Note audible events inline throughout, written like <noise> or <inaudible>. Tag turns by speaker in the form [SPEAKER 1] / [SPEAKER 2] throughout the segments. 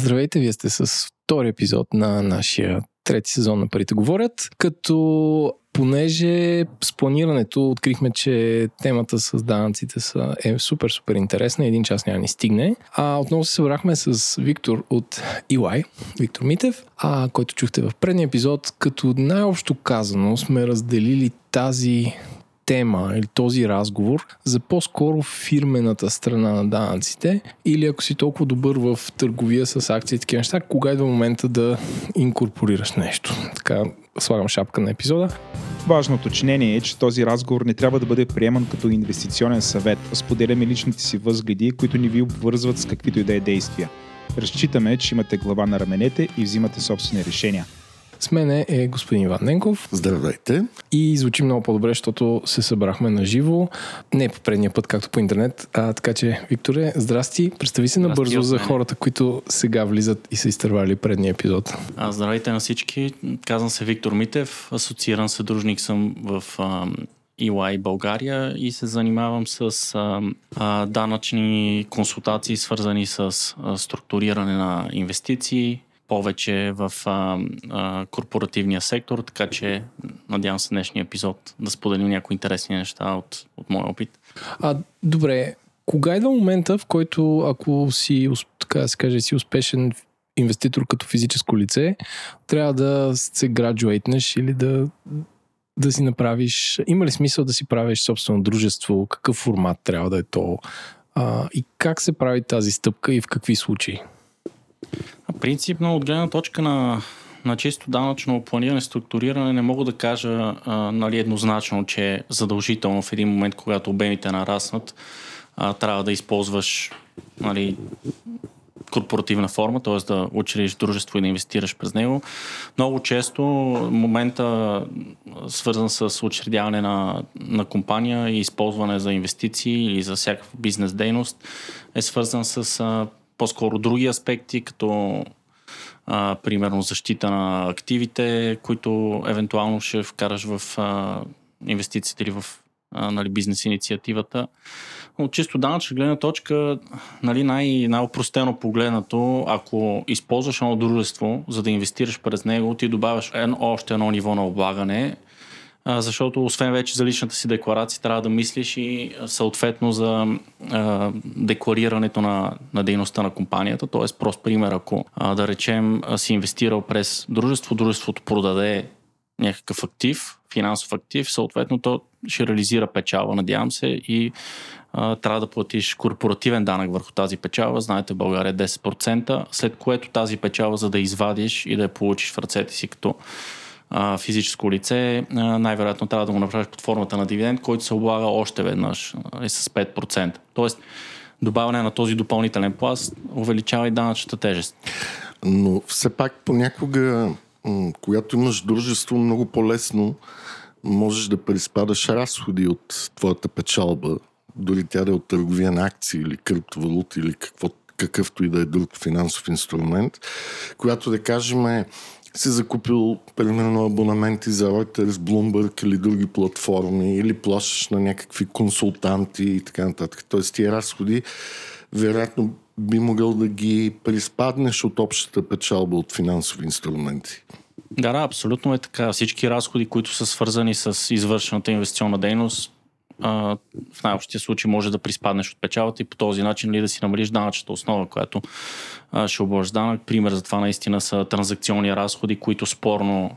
[SPEAKER 1] Здравейте, вие сте с втори епизод на нашия трети сезон на Парите говорят, като понеже с планирането открихме, че темата с данъците са, е супер, супер интересна, един час няма ни стигне. А отново се събрахме с Виктор от EY, Виктор Митев, а, който чухте в предния епизод, като най-общо казано сме разделили тази тема или този разговор за по-скоро фирмената страна на данъците или ако си толкова добър в търговия с акции и такива неща, кога идва момента да инкорпорираш нещо. Така, слагам шапка на епизода.
[SPEAKER 2] Важно уточнение е, че този разговор не трябва да бъде приеман като инвестиционен съвет. Споделяме личните си възгледи, които ни ви обвързват с каквито и да е действия. Разчитаме, че имате глава на раменете и взимате собствени решения.
[SPEAKER 1] С мен е господин Иван Ненков.
[SPEAKER 3] Здравейте.
[SPEAKER 1] И звучи много по-добре, защото се събрахме на живо. Не по предния път, както по интернет. А, така че, Викторе, здрасти. Представи се набързо за хората, които сега влизат и са изтървали предния епизод.
[SPEAKER 4] А, здравейте на всички. Казвам се Виктор Митев. Асоцииран съдружник съм в а, EY България и се занимавам с а, а, данъчни консултации, свързани с а, структуриране на инвестиции, повече в а, а, корпоративния сектор, така че надявам се днешния епизод да споделим някои интересни неща от, от моя опит.
[SPEAKER 1] А, добре, кога идва момента, в който ако си, така да се каже, си успешен инвеститор като физическо лице, трябва да се граджуейтнеш или да, да си направиш... Има ли смисъл да си правиш собствено дружество? Какъв формат трябва да е то? А, и как се прави тази стъпка и в какви случаи?
[SPEAKER 4] Принципно, от гледна точка на, на чисто данъчно планиране, структуриране, не мога да кажа а, нали, еднозначно, че задължително в един момент, когато обемите нараснат, а, трябва да използваш нали, корпоративна форма, т.е. да учредиш дружество и да инвестираш през него. Много често момента свързан с учредяване на, на компания и използване за инвестиции или за всякаква бизнес дейност е свързан с а, по-скоро други аспекти, като а, примерно защита на активите, които евентуално ще вкараш в а, инвестициите или в а, нали, бизнес инициативата. От чисто данъчна гледна точка, нали, най- най-опростено погледнато, ако използваш едно дружество, за да инвестираш през него, ти добавяш едно, още едно ниво на облагане, защото освен вече за личната си декларация трябва да мислиш и съответно за декларирането на, на дейността на компанията. Тоест, прост пример, ако да речем си инвестирал през дружество, дружеството продаде някакъв актив, финансов актив, съответно то ще реализира печалба, надявам се, и а, трябва да платиш корпоративен данък върху тази печалба. Знаете, България е 10%, след което тази печалба, за да извадиш и да я получиш в ръцете си като а, физическо лице, а, най-вероятно трябва да го направиш под формата на дивиденд, който се облага още веднъж е с 5%. Тоест, добавяне на този допълнителен пласт увеличава и данъчната тежест.
[SPEAKER 3] Но все пак понякога, когато имаш дружество, много по-лесно можеш да приспадаш разходи от твоята печалба, дори тя да е от търговия на акции или криптовалути или какво, какъвто и да е друг финансов инструмент, която да кажем е си закупил примерно абонаменти за Reuters, Bloomberg или други платформи или плащаш на някакви консултанти и така нататък. Тоест тия разходи вероятно би могъл да ги приспаднеш от общата печалба от финансови инструменти.
[SPEAKER 4] Да, да, абсолютно е така. Всички разходи, които са свързани с извършената инвестиционна дейност, в най-общия случай може да приспаднеш от печалата и по този начин ли да си намалиш данъчната основа, която а, ще обложиш данък. Пример за това наистина са транзакционни разходи, които спорно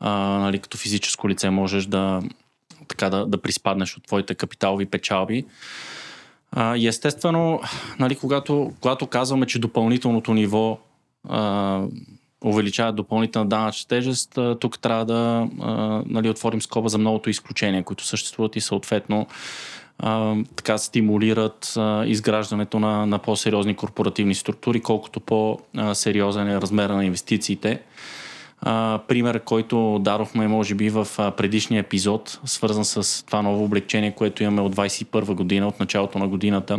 [SPEAKER 4] а, нали, като физическо лице можеш да, така, да, да приспаднеш от твоите капиталови печалби. А, естествено, нали, когато, когато казваме, че допълнителното ниво а, увеличават допълнителна данъчна тежест, тук трябва да а, нали, отворим скоба за многото изключения, които съществуват и съответно а, така стимулират а, изграждането на, на по-сериозни корпоративни структури, колкото по-сериозен е размера на инвестициите. А, пример, който дадохме, може би, в предишния епизод, свързан с това ново облегчение, което имаме от 21 година, от началото на годината,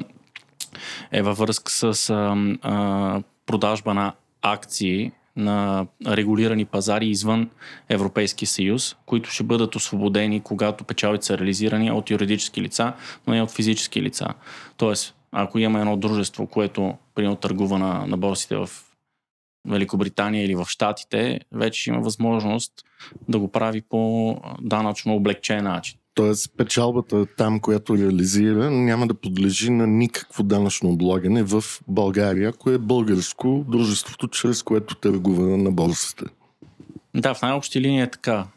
[SPEAKER 4] е във връзка с а, а, продажба на акции на регулирани пазари извън Европейския съюз, които ще бъдат освободени, когато печалите са реализирани от юридически лица, но не от физически лица. Тоест, ако имаме едно дружество, което примерно търгува на, на борсите в Великобритания или в Штатите, вече има възможност да го прави по данъчно облегчен начин.
[SPEAKER 3] Тоест печалбата там, която реализира, няма да подлежи на никакво данъчно облагане в България, кое е българско дружеството, чрез което търгува на борсата.
[SPEAKER 4] Да, в най-общи линии е така.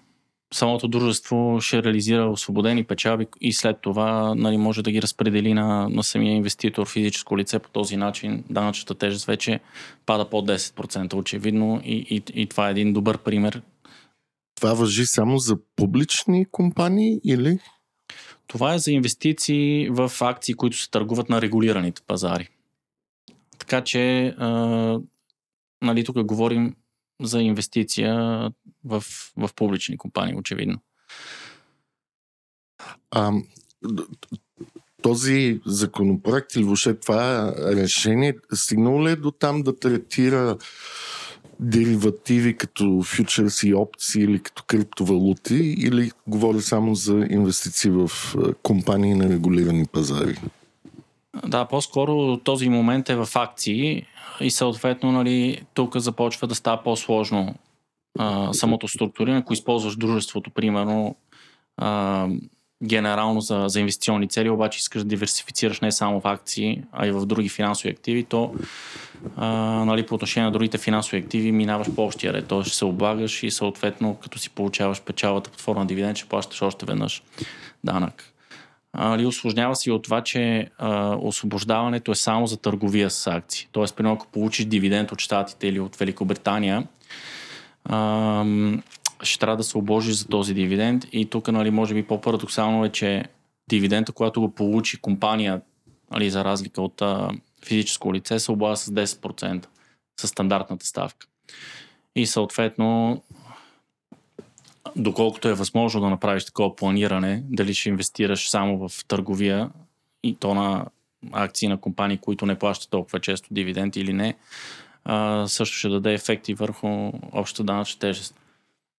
[SPEAKER 4] Самото дружество ще реализира освободени печалби и след това нали, може да ги разпредели на, на самия инвеститор, физическо лице по този начин. Данъчната тежест вече пада под 10% очевидно и, и, и това е един добър пример
[SPEAKER 3] това въжи само за публични компании или?
[SPEAKER 4] Това е за инвестиции в акции, които се търгуват на регулираните пазари. Така че, а, нали, тук говорим за инвестиция в, в публични компании, очевидно.
[SPEAKER 3] А, този законопроект или въобще това решение стигнало ли е до там да третира деривативи като фьючерс опции или като криптовалути или говори само за инвестиции в компании на регулирани пазари?
[SPEAKER 4] Да, по-скоро този момент е в акции и съответно нали, тук започва да става по-сложно а, самото структуриране. Ако използваш дружеството, примерно, а, генерално за, за инвестиционни цели, обаче искаш да диверсифицираш не само в акции, а и в други финансови активи, то а, нали, по отношение на другите финансови активи минаваш по общия ред. Тоест ще се облагаш и съответно като си получаваш печалата под форма дивиденд, ще плащаш още веднъж данък. Нали, осложнява си от това, че а, освобождаването е само за търговия с акции. Тоест, примерно, ако получиш дивиденд от Штатите или от Великобритания, а, ще трябва да се обложи за този дивиденд. И тук, нали, може би по-парадоксално е, че дивидента, когато го получи компания, нали, за разлика от а, физическо лице, се облага с 10% с стандартната ставка. И съответно, доколкото е възможно да направиш такова планиране, дали ще инвестираш само в търговия и то на акции на компании, които не плащат толкова често дивиденти или не, също ще даде ефекти върху общата данъчна тежест.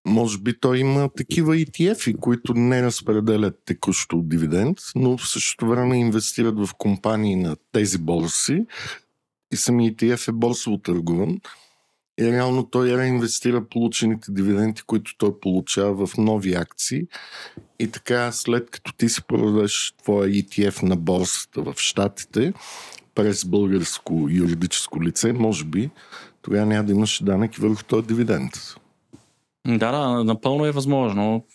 [SPEAKER 3] Може би той има такива ETF, които не разпределят текущо дивиденд, но в същото време инвестират в компании на тези борси и самият ETF е борсово търгуван. И реално той реинвестира получените дивиденти, които той получава в нови акции. И така, след като ти си продадеш твоя ETF на борсата в Штатите, през българско юридическо лице, може би, тогава няма да имаш данък върху този дивиденд.
[SPEAKER 4] Да, да, напълно е възможно.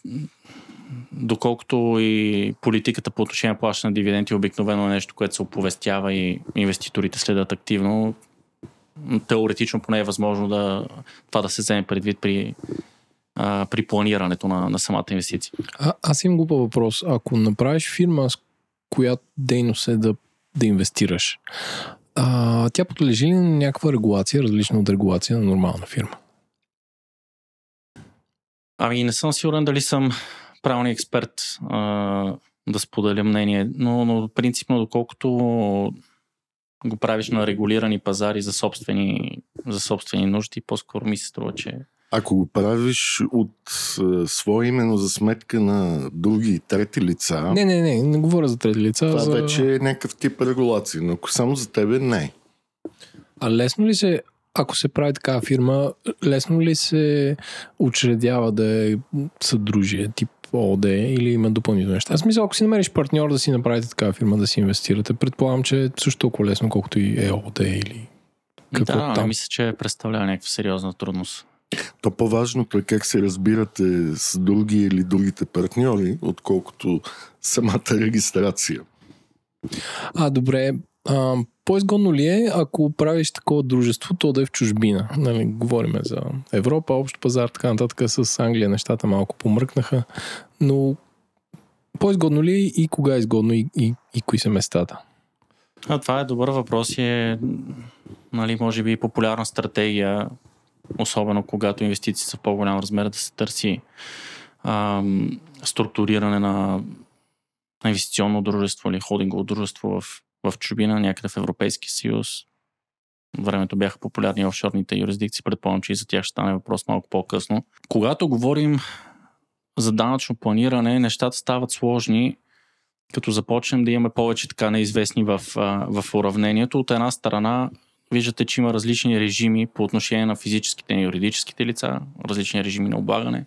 [SPEAKER 4] Доколкото и политиката по отношение на плащане на дивиденти обикновено е нещо, което се оповестява и инвеститорите следят активно, теоретично поне е възможно да, това да се вземе предвид при, а, при планирането на, на самата инвестиция.
[SPEAKER 1] А, аз имам глупа въпрос. Ако направиш фирма, с която дейност е да, да инвестираш, а, тя подлежи ли на някаква регулация, различна от регулация на нормална фирма?
[SPEAKER 4] Ами не съм сигурен дали съм правилният експерт а, да споделя мнение, но, но принципно доколкото го правиш на регулирани пазари за собствени, за собствени нужди, по-скоро ми се струва, че
[SPEAKER 3] ако го правиш от а, свое именно за сметка на други трети лица.
[SPEAKER 1] Не, не, не, не говоря за трети лица.
[SPEAKER 3] Това
[SPEAKER 1] за...
[SPEAKER 3] вече е някакъв тип регулация, но ако само за тебе не.
[SPEAKER 1] А лесно ли се ако се прави такава фирма, лесно ли се учредява да е съдружие, тип ООД или има допълнителни неща? Аз мисля, ако си намериш партньор да си направите такава фирма, да си инвестирате, предполагам, че е също толкова лесно, колкото и ЕОД или какво
[SPEAKER 4] да,
[SPEAKER 1] там.
[SPEAKER 4] мисля, че представлява някаква сериозна трудност.
[SPEAKER 3] То по-важното е как се разбирате с други или другите партньори, отколкото самата регистрация.
[SPEAKER 1] А, добре. По-изгодно ли е, ако правиш такова дружество, то да е в чужбина? Нали, говориме за Европа, общ пазар, така нататък. С Англия нещата малко помръкнаха. Но по-изгодно ли е и кога е изгодно и, и, и кои са местата?
[SPEAKER 4] А, това е добър въпрос и е, нали, може би популярна стратегия, особено когато инвестиции са в по-голям размер, да се търси ам, структуриране на инвестиционно дружество или холдингово дружество в в чужбина, някъде в Европейския съюз. Времето бяха популярни офшорните юрисдикции, предполагам, че и за тях ще стане въпрос малко по-късно. Когато говорим за данъчно планиране, нещата стават сложни, като започнем да имаме повече така неизвестни в, в уравнението. От една страна, виждате, че има различни режими по отношение на физическите и юридическите лица, различни режими на облагане.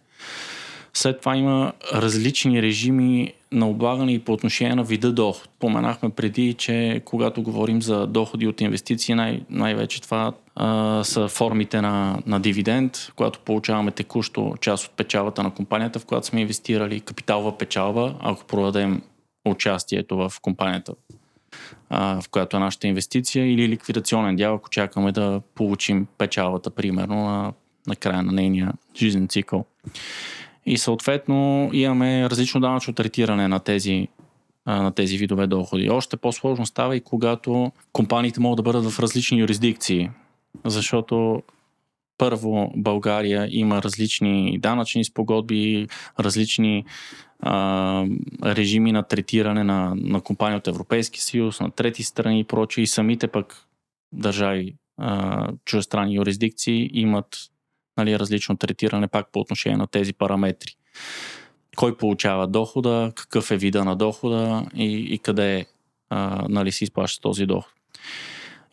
[SPEAKER 4] След това има различни режими на облагане и по отношение на вида доход. Поменахме преди, че когато говорим за доходи от инвестиции, най- най-вече това а, са формите на, на дивиденд, когато получаваме текущо част от печалата на компанията, в която сме инвестирали, капиталова печалба, ако продадем участието в компанията, а, в която е нашата инвестиция, или ликвидационен дял, ако чакаме да получим печалбата, примерно, на, на края на нейния жизнен цикъл. И съответно имаме различно данъчно третиране на тези, на тези видове доходи. Още по-сложно става и когато компаниите могат да бъдат в различни юрисдикции, защото първо България има различни данъчни спогодби, различни а, режими на третиране на, на компании от Европейски съюз, на трети страни и прочие. И самите пък държави, чужестранни юрисдикции имат нали, различно третиране пак по отношение на тези параметри. Кой получава дохода, какъв е вида на дохода и, и къде а, нали, си изплаща този доход.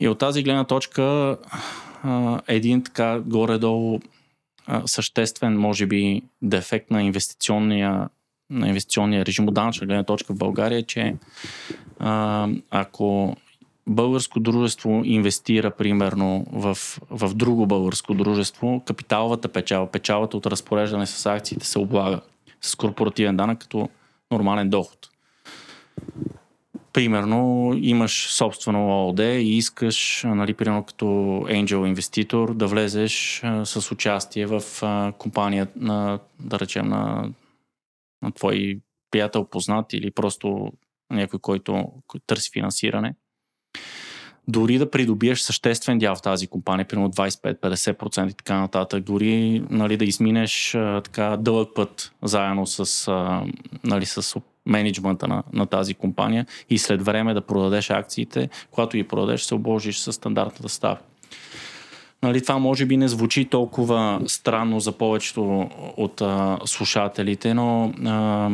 [SPEAKER 4] И от тази гледна точка а, един така горе-долу а, съществен, може би, дефект на инвестиционния, на инвестиционния режим от данъчна гледна точка в България е, че а, ако българско дружество инвестира примерно в, в друго българско дружество, капиталовата печалба, печалбата от разпореждане с акциите се облага с корпоративен данък като нормален доход. Примерно имаш собствено ООД и искаш, нали, примерно като angel инвеститор, да влезеш а, с участие в а, компания на, да речем, на, на твой приятел, познат или просто някой, който търси финансиране дори да придобиеш съществен дял в тази компания, примерно 25-50% и така нататък, дори нали, да изминеш а, така дълъг път заедно с, а, нали, с менеджмента на, на тази компания и след време да продадеш акциите, когато ги продадеш, се обложиш с стандартната ставка. Нали, това може би не звучи толкова странно за повечето от а, слушателите, но а,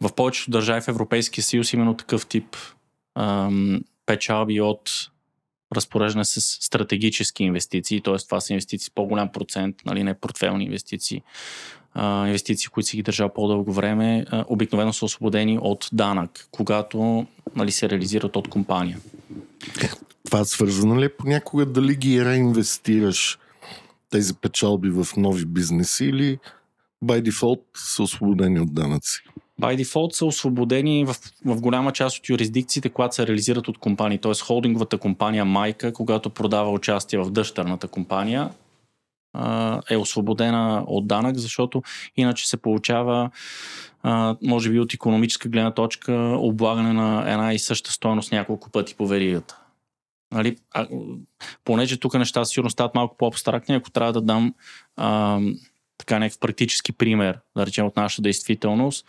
[SPEAKER 4] в повечето държави в Европейския съюз именно такъв тип печалби от разпореждане с стратегически инвестиции, т.е. това са инвестиции с по-голям процент, нали, не портфелни инвестиции, а, инвестиции, които си ги държал по-дълго време, а, обикновено са освободени от данък, когато нали, се реализират от компания.
[SPEAKER 3] Това свързано ли е понякога дали ги реинвестираш тези печалби в нови бизнеси или by default са освободени от данъци?
[SPEAKER 4] By default са освободени в, в голяма част от юрисдикциите, когато се реализират от компании. Т.е. холдинговата компания майка, когато продава участие в дъщерната компания, е освободена от данък, защото иначе се получава, може би от економическа гледна точка, облагане на една и съща стоеност няколко пъти по веригата. Нали, а, понеже тук нещата сигурно стават малко по-абстрактни, ако трябва да дам а, така някакъв практически пример, да речем от нашата действителност.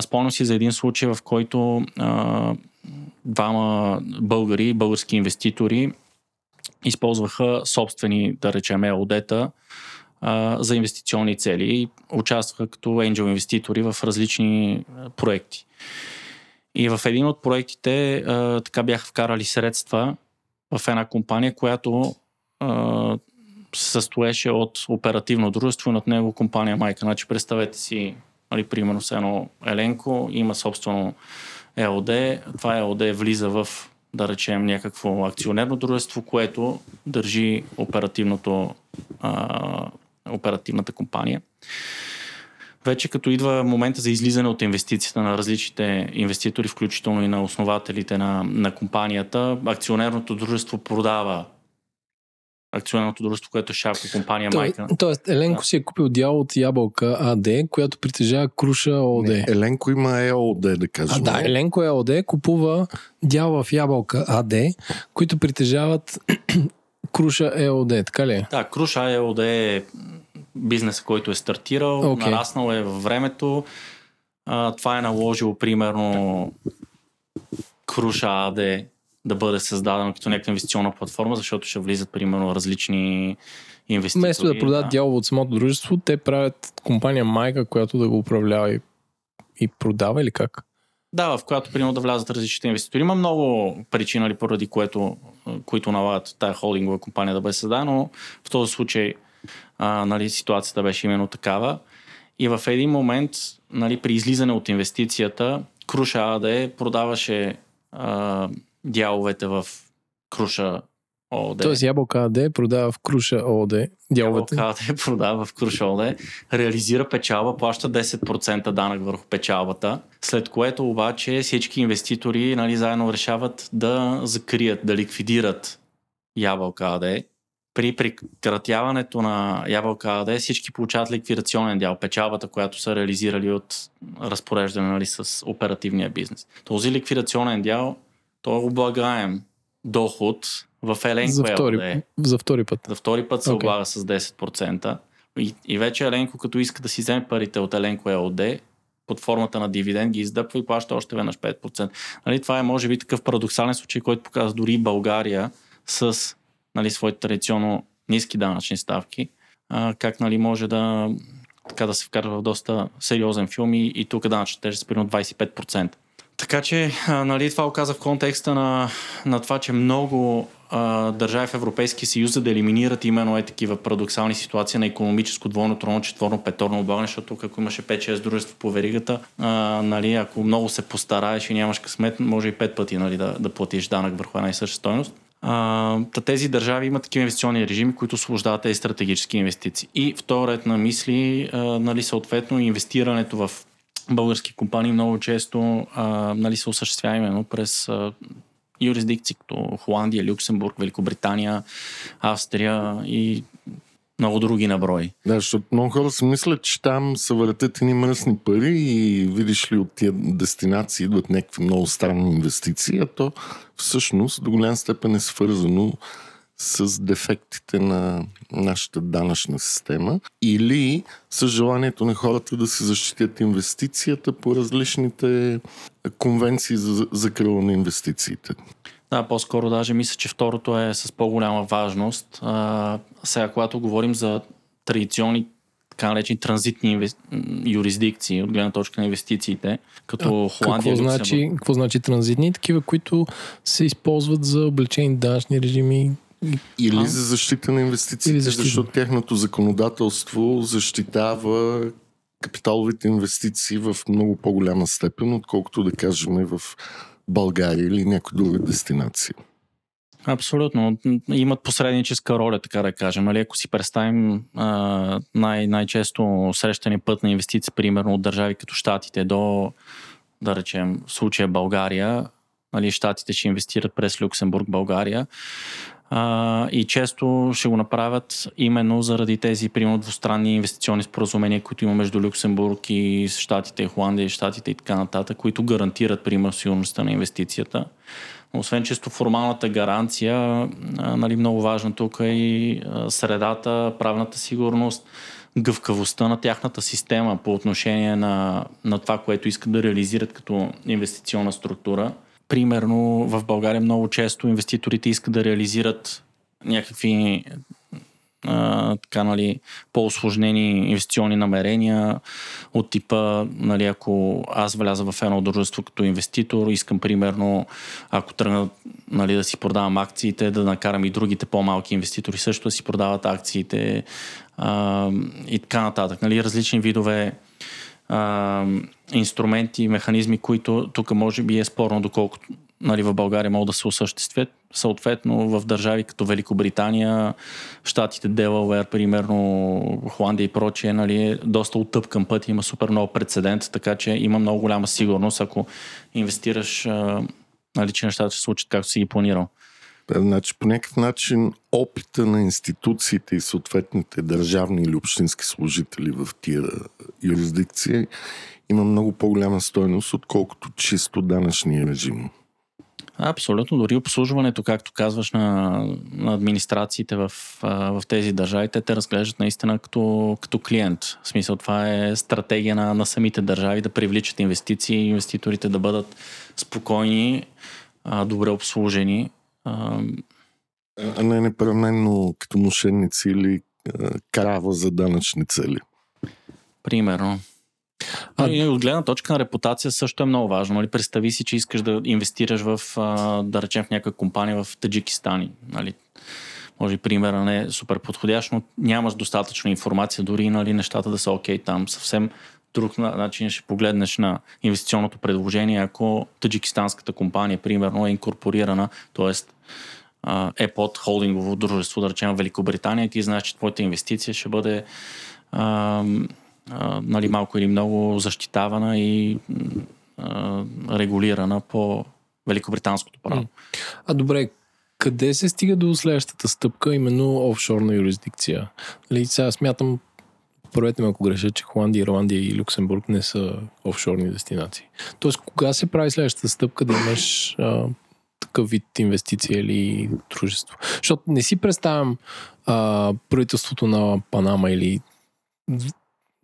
[SPEAKER 4] спомням си за един случай, в който а, двама българи, български инвеститори използваха собствени, да речем, ЕОД-та а, за инвестиционни цели и участваха като angel инвеститори в различни проекти. И в един от проектите а, така бяха вкарали средства в една компания, която а, състоеше от оперативно дружество и над него компания майка. Значи представете си, нали, примерно с едно Еленко, има собствено ЕОД, това ЕОД влиза в да речем някакво акционерно дружество, което държи оперативното, а, оперативната компания. Вече като идва момента за излизане от инвестицията на различните инвеститори, включително и на основателите на, на компанията, акционерното дружество продава акционерното дружество, което е шапка компания То, майка.
[SPEAKER 1] Тоест, Еленко да. си е купил дял от Ябълка АД, която притежава Круша ОД. Не,
[SPEAKER 3] Еленко има ЕОД, да кажем.
[SPEAKER 1] А, да, Еленко ЕОД купува дял в Ябълка АД, които притежават <clears throat> Круша ЕОД, така ли е?
[SPEAKER 4] Да, Круша ЕОД е бизнеса, който е стартирал, okay. нараснал е във времето. А, това е наложило, примерно, Круша АД да бъде създадено като някаква инвестиционна платформа, защото ще влизат, примерно, различни инвестиции.
[SPEAKER 1] Вместо да продадат да. дялово от самото дружество, те правят компания майка, която да го управлява и, и продава или как?
[SPEAKER 4] Да, в която примерно да влязат различните инвеститори. Има много причини, нали, поради което, които налагат тая холдингова компания да бъде създадена, но в този случай а, нали, ситуацията беше именно такава. И в един момент, нали, при излизане от инвестицията, Круша АД продаваше а, дяловете в Круша ООД.
[SPEAKER 1] Тоест Ябълка АД продава в Круша ООД дяловете.
[SPEAKER 4] Ябълка АД <laughs> продава в Круша ООД, реализира печалба, плаща 10% данък върху печалбата, след което обаче всички инвеститори нали, заедно решават да закрият, да ликвидират Ябълка АД. При прекратяването на Ябълка АД всички получават ликвидационен дял, печалбата, която са реализирали от разпореждане нали, с оперативния бизнес. Този ликвидационен дял, е облагаем доход в Еленко
[SPEAKER 1] за втори,
[SPEAKER 4] ЕОД.
[SPEAKER 1] за втори път.
[SPEAKER 4] За втори път се
[SPEAKER 1] Okay.
[SPEAKER 4] облага с 10%. И, и вече Еленко, като иска да си вземе парите от Еленко ЕОД, под формата на дивиденд ги издъпва и плаща още веднъж 5%. Нали, това е може би такъв парадоксален случай, който показва дори България с нали, своите традиционно ниски данъчни ставки, а, как нали, може да, така да се вкарва в доста сериозен филм и, и тук данъчната тежест е примерно 25%. Така че, а, нали, това оказа в контекста на, на това, че много а, държави в Европейския съюз, за да елиминират именно е такива парадоксални ситуации на економическо двойно, тройно, четворно, петорно облагане, защото ако имаше 5-6 дружества по веригата, а, нали, ако много се постараеш и нямаш късмет, може и 5 пъти нали, да, да платиш данък върху една и съща стойност. Та тези държави имат такива инвестиционни режими, които освобождават тези стратегически инвестиции. И втора ред на мисли, а, нали, съответно, инвестирането в български компании много често а, нали, се осъществява именно през а, юрисдикции като Холандия, Люксембург, Великобритания, Австрия и много други наброи.
[SPEAKER 3] Да, защото много хора си мислят, че там се въртят едни мръсни пари и видиш ли от тия дестинации идват някакви много странни инвестиции, а то всъщност до голям степен е свързано с дефектите на нашата данъчна система или с желанието на хората да се защитят инвестицията по различните конвенции за закрила на инвестициите.
[SPEAKER 4] Да, по-скоро даже мисля, че второто е с по-голяма важност. А, сега, когато говорим за традиционни така наречени транзитни инвес... юрисдикции от гледна точка на инвестициите, като Холандия,
[SPEAKER 1] Какво значи, какво значи транзитни? Такива, които се използват за облечени данъчни режими.
[SPEAKER 3] Или
[SPEAKER 4] А?
[SPEAKER 3] за защита на инвестициите,
[SPEAKER 1] защита.
[SPEAKER 3] защото тяхното законодателство защитава капиталовите инвестиции в много по-голяма степен, отколкото да кажем в България или някоя друга дестинация.
[SPEAKER 4] Абсолютно. Имат посредническа роля, така да кажем. Нали, ако си представим а, най- най-често срещани път на инвестиции, примерно от държави като Штатите до, да речем, в случая България, нали, Штатите ще инвестират през Люксембург, България. А, и често ще го направят именно заради тези, примерно, двустранни инвестиционни споразумения, които има между Люксембург и Штатите, Холандия и Штатите и така нататък, които гарантират, примерно, сигурността на инвестицията. Освен чисто формалната гаранция, а, нали, много важно тук е и а, средата, правната сигурност, гъвкавостта на тяхната система по отношение на, на това, което искат да реализират като инвестиционна структура. Примерно в България много често инвеститорите искат да реализират някакви а, така, нали, по-осложнени инвестиционни намерения от типа, нали, ако аз вляза в едно дружество като инвеститор, искам примерно, ако тръгна нали, да си продавам акциите, да накарам и другите по-малки инвеститори също да си продават акциите а, и така нататък. Нали, различни видове а, инструменти, механизми, които тук може би е спорно доколкото нали, в България могат да се осъществят. Съответно в държави като Великобритания, Штатите, Делауер, примерно Холандия и прочие, нали, е доста оттъпкан път, има супер много прецедент, така че има много голяма сигурност, ако инвестираш, а, нали, че нещата ще случат както си ги планирал.
[SPEAKER 3] Да, Значи, по някакъв начин опита на институциите и съответните държавни или общински служители в тия юрисдикции има много по-голяма стойност, отколкото чисто данъчния режим.
[SPEAKER 4] Абсолютно. Дори обслужването, както казваш, на, на администрациите в, в тези държави, те те разглеждат наистина като, като клиент. В смисъл това е стратегия на, на самите държави да привличат инвестиции, инвеститорите да бъдат спокойни, добре обслужени. А,
[SPEAKER 3] А не непременно като мошенници или а, крава за данъчни цели.
[SPEAKER 4] примерно. А... И от гледна точка на репутация също е много важно. Нали? Представи си, че искаш да инвестираш в, да речем, в някаква компания в Таджикистан. Нали? Може примера не е супер подходящ, но нямаш достатъчно информация, дори нали, нещата да са окей okay, там. Съвсем друг начин ще погледнеш на инвестиционното предложение, ако таджикистанската компания, примерно, е инкорпорирана, т.е. е под холдингово дружество, да речем Великобритания, ти знаеш, че твоята инвестиция ще бъде а, а, нали, малко или много защитавана и а, регулирана по великобританското право.
[SPEAKER 1] А добре, къде се стига до следващата стъпка, именно офшорна юрисдикция? Нали, сега смятам, Първете ме ако греша, че Холандия, Ирландия и Люксембург не са офшорни дестинации. Тоест, кога се прави следващата стъпка да имаш а, такъв вид инвестиция или дружество? Защото не си представям а, правителството на Панама или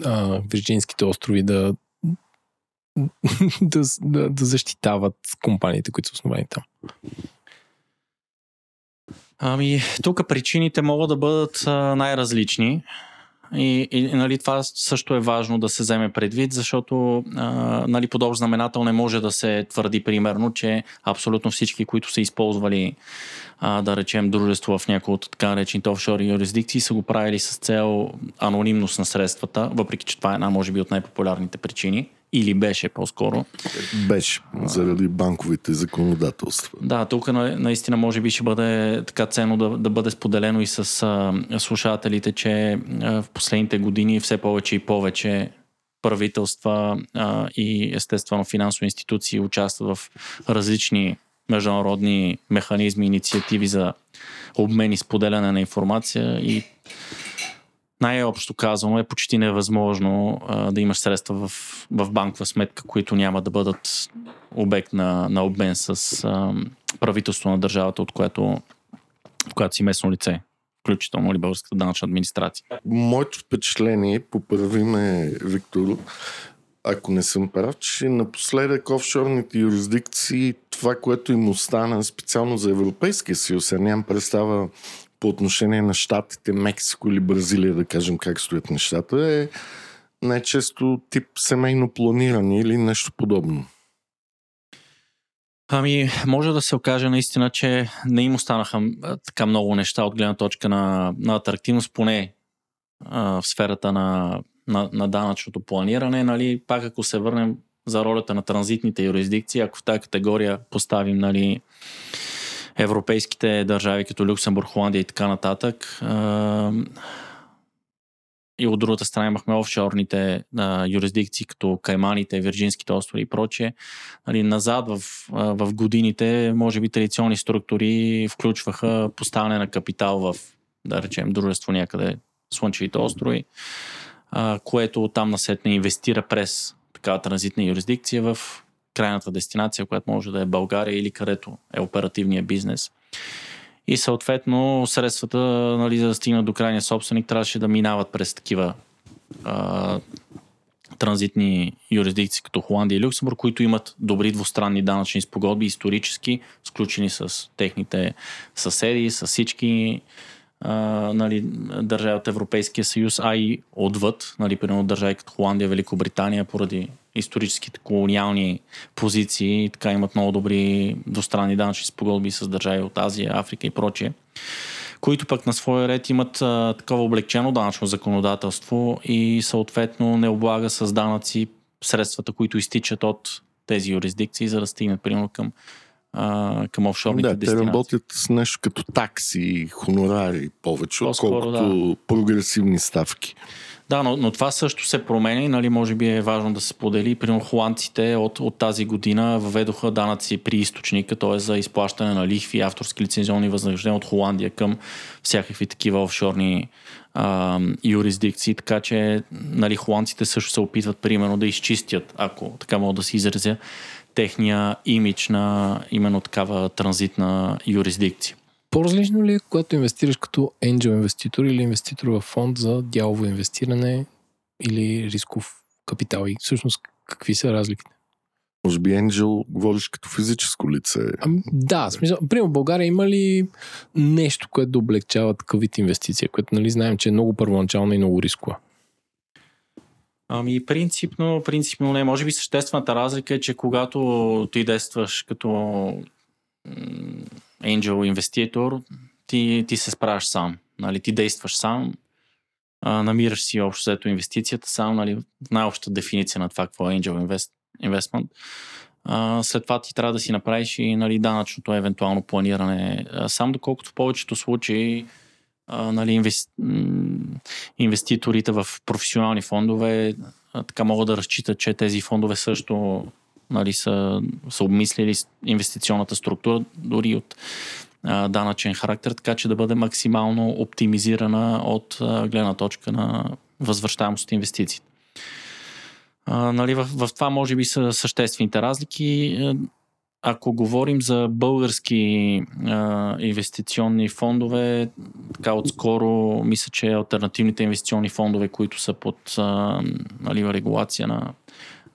[SPEAKER 1] а, Вирджинските острови да, <laughs> да, да, да защитават компаниите, които са основани там.
[SPEAKER 4] Ами, тук причините могат да бъдат най-различни. И, и нали, това също е важно да се вземе предвид, защото а, нали, подобен знаменател не може да се твърди примерно, че абсолютно всички, които са използвали а, да речем дружество в някои от така речените офшори юрисдикции, са го правили с цел анонимност на средствата, въпреки че това е една може би от най-популярните причини или беше по-скоро.
[SPEAKER 3] Беше, заради банковите законодателства.
[SPEAKER 4] Да, тук наистина може би ще бъде така ценно да, да бъде споделено и с а, слушателите, че а, в последните години все повече и повече правителства а, и естествено финансови институции участват в различни международни механизми, инициативи за обмен и споделяне на информация и най-общо казано е почти невъзможно а, да имаш средства в, в банкова сметка, които няма да бъдат обект на, на обмен с а, правителство на държавата, от което, в която си местно лице, включително ли българската данъчна администрация.
[SPEAKER 3] Моето впечатление, поправи ме, Виктор, ако не съм прав, че напоследък офшорните юрисдикции, това, което им остана специално за Европейския съюз, а нямам представа по отношение на щатите, Мексико или Бразилия, да кажем как стоят нещата, е най-често тип семейно планиране или нещо подобно.
[SPEAKER 4] Ами, може да се окаже наистина, че не им останаха така много неща от гледна точка на, на атрактивност, поне а, в сферата на, на, на данъчното планиране. Нали, пак ако се върнем за ролята на транзитните юрисдикции, ако в тази категория поставим нали, европейските държави, като Люксембург, Холандия и така нататък. И от другата страна имахме офшорните а, юрисдикции, като Кайманите, Вирджинските острови и прочее. Нали, назад в, в годините, може би традиционни структури включваха поставяне на капитал в, да речем, дружество някъде Слънчевите острови, а, което там насетне инвестира през такава транзитна юрисдикция в крайната дестинация, която може да е България или където е оперативния бизнес. И съответно средствата, нали, за да стигнат до крайния собственик, трябваше да минават през такива а, транзитни юрисдикции като Холандия и Люксембург, които имат добри двустранни данъчни спогодби, исторически, сключени с техните съседи, с всички нали, държави от Европейския съюз, а и отвъд, нали, примерно държави като Холандия, Великобритания, поради историческите колониални позиции, така имат много добри двустранни данъчни спогодби с държави от Азия, Африка и прочие, които пък на своя ред имат а, такова облегчено данъчно законодателство и съответно не облага с данъци средствата, които изтичат от тези юрисдикции, за да стигнат примерно към а, към офшорните да, дестинации.
[SPEAKER 3] те работят с нещо като такси, хонорари повече, отколкото да. прогресивни ставки.
[SPEAKER 4] Да, но, но това също се променя и нали, може би е важно да се подели. Примерно холандците от, от тази година въведоха данъци при източника, т.е. за изплащане на лихви авторски лицензионни възнаграждения от Холандия към всякакви такива офшорни а, юрисдикции, така че нали, холандците също се опитват примерно да изчистят, ако така мога да се изразя, техния имидж на именно такава транзитна юрисдикция.
[SPEAKER 1] По-различно ли е, когато инвестираш като angel инвеститор или инвеститор в фонд за дялово инвестиране или рисков капитал? И всъщност какви са разликите?
[SPEAKER 3] Може би Angel говориш като физическо лице.
[SPEAKER 1] А, да, смисъл. Примерно в България има ли нещо, което да облегчава такъв вид инвестиция, което нали, знаем, че е много първоначално и много рискова?
[SPEAKER 4] Ами принципно, принципно не. Може би съществената разлика е, че когато ти действаш като angel инвеститор, ти, ти се справяш сам. Нали? Ти действаш сам, а, намираш си общо взето инвестицията сам, нали? най-обща дефиниция на това какво е angel invest, investment. А, след това ти трябва да си направиш и нали, данъчното евентуално планиране. А, сам доколкото в повечето случаи нали, инвести... инвеститорите в професионални фондове така могат да разчитат, че тези фондове също нали, са, са обмислили инвестиционната структура, дори от данъчен характер, така че да бъде максимално оптимизирана от гледна точка на възвръщаемост от инвестициите. Нали, в, в това може би са съществените разлики. Ако говорим за български а, инвестиционни фондове, така отскоро мисля, че альтернативните инвестиционни фондове, които са под а, нали, регулация на,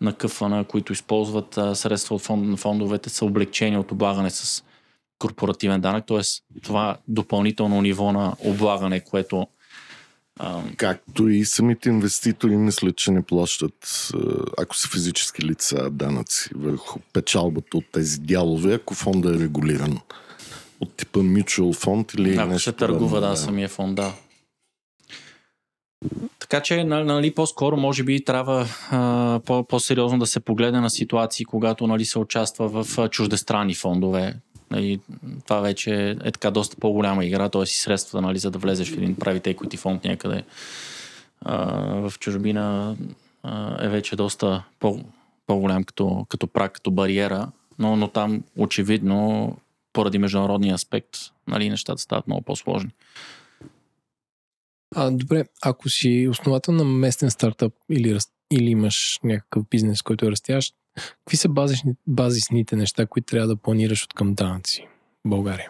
[SPEAKER 4] на къфана, които използват а, средства от фонд, фондовете, са облегчени от облагане с корпоративен данък, т.е. това допълнително ниво на облагане, което
[SPEAKER 3] Както и самите инвеститори мислят, че не плащат, ако са физически лица, данъци върху печалбата от тези дялове, ако фонда е регулиран. От типа mutual фонд или
[SPEAKER 4] ако
[SPEAKER 3] нещо.
[SPEAKER 4] Ако се търгува, да, да, самия фонд, да. Така че, нали, нали, по-скоро, може би, трябва а, по- сериозно да се погледне на ситуации, когато нали, се участва в чуждестранни фондове. Нали, това вече е така доста по-голяма игра, т.е. си средства, нали, за да влезеш в един правите equity фонд някъде а, в чужбина а, е вече доста по, по-голям като, като прак, като бариера, но, но там очевидно поради международния аспект нали, нещата стават много по-сложни.
[SPEAKER 1] А, добре, ако си основател на местен стартъп или, или имаш някакъв бизнес, който е растящ, Какви са базисни, базисните неща, които трябва да планираш от към данъци в България?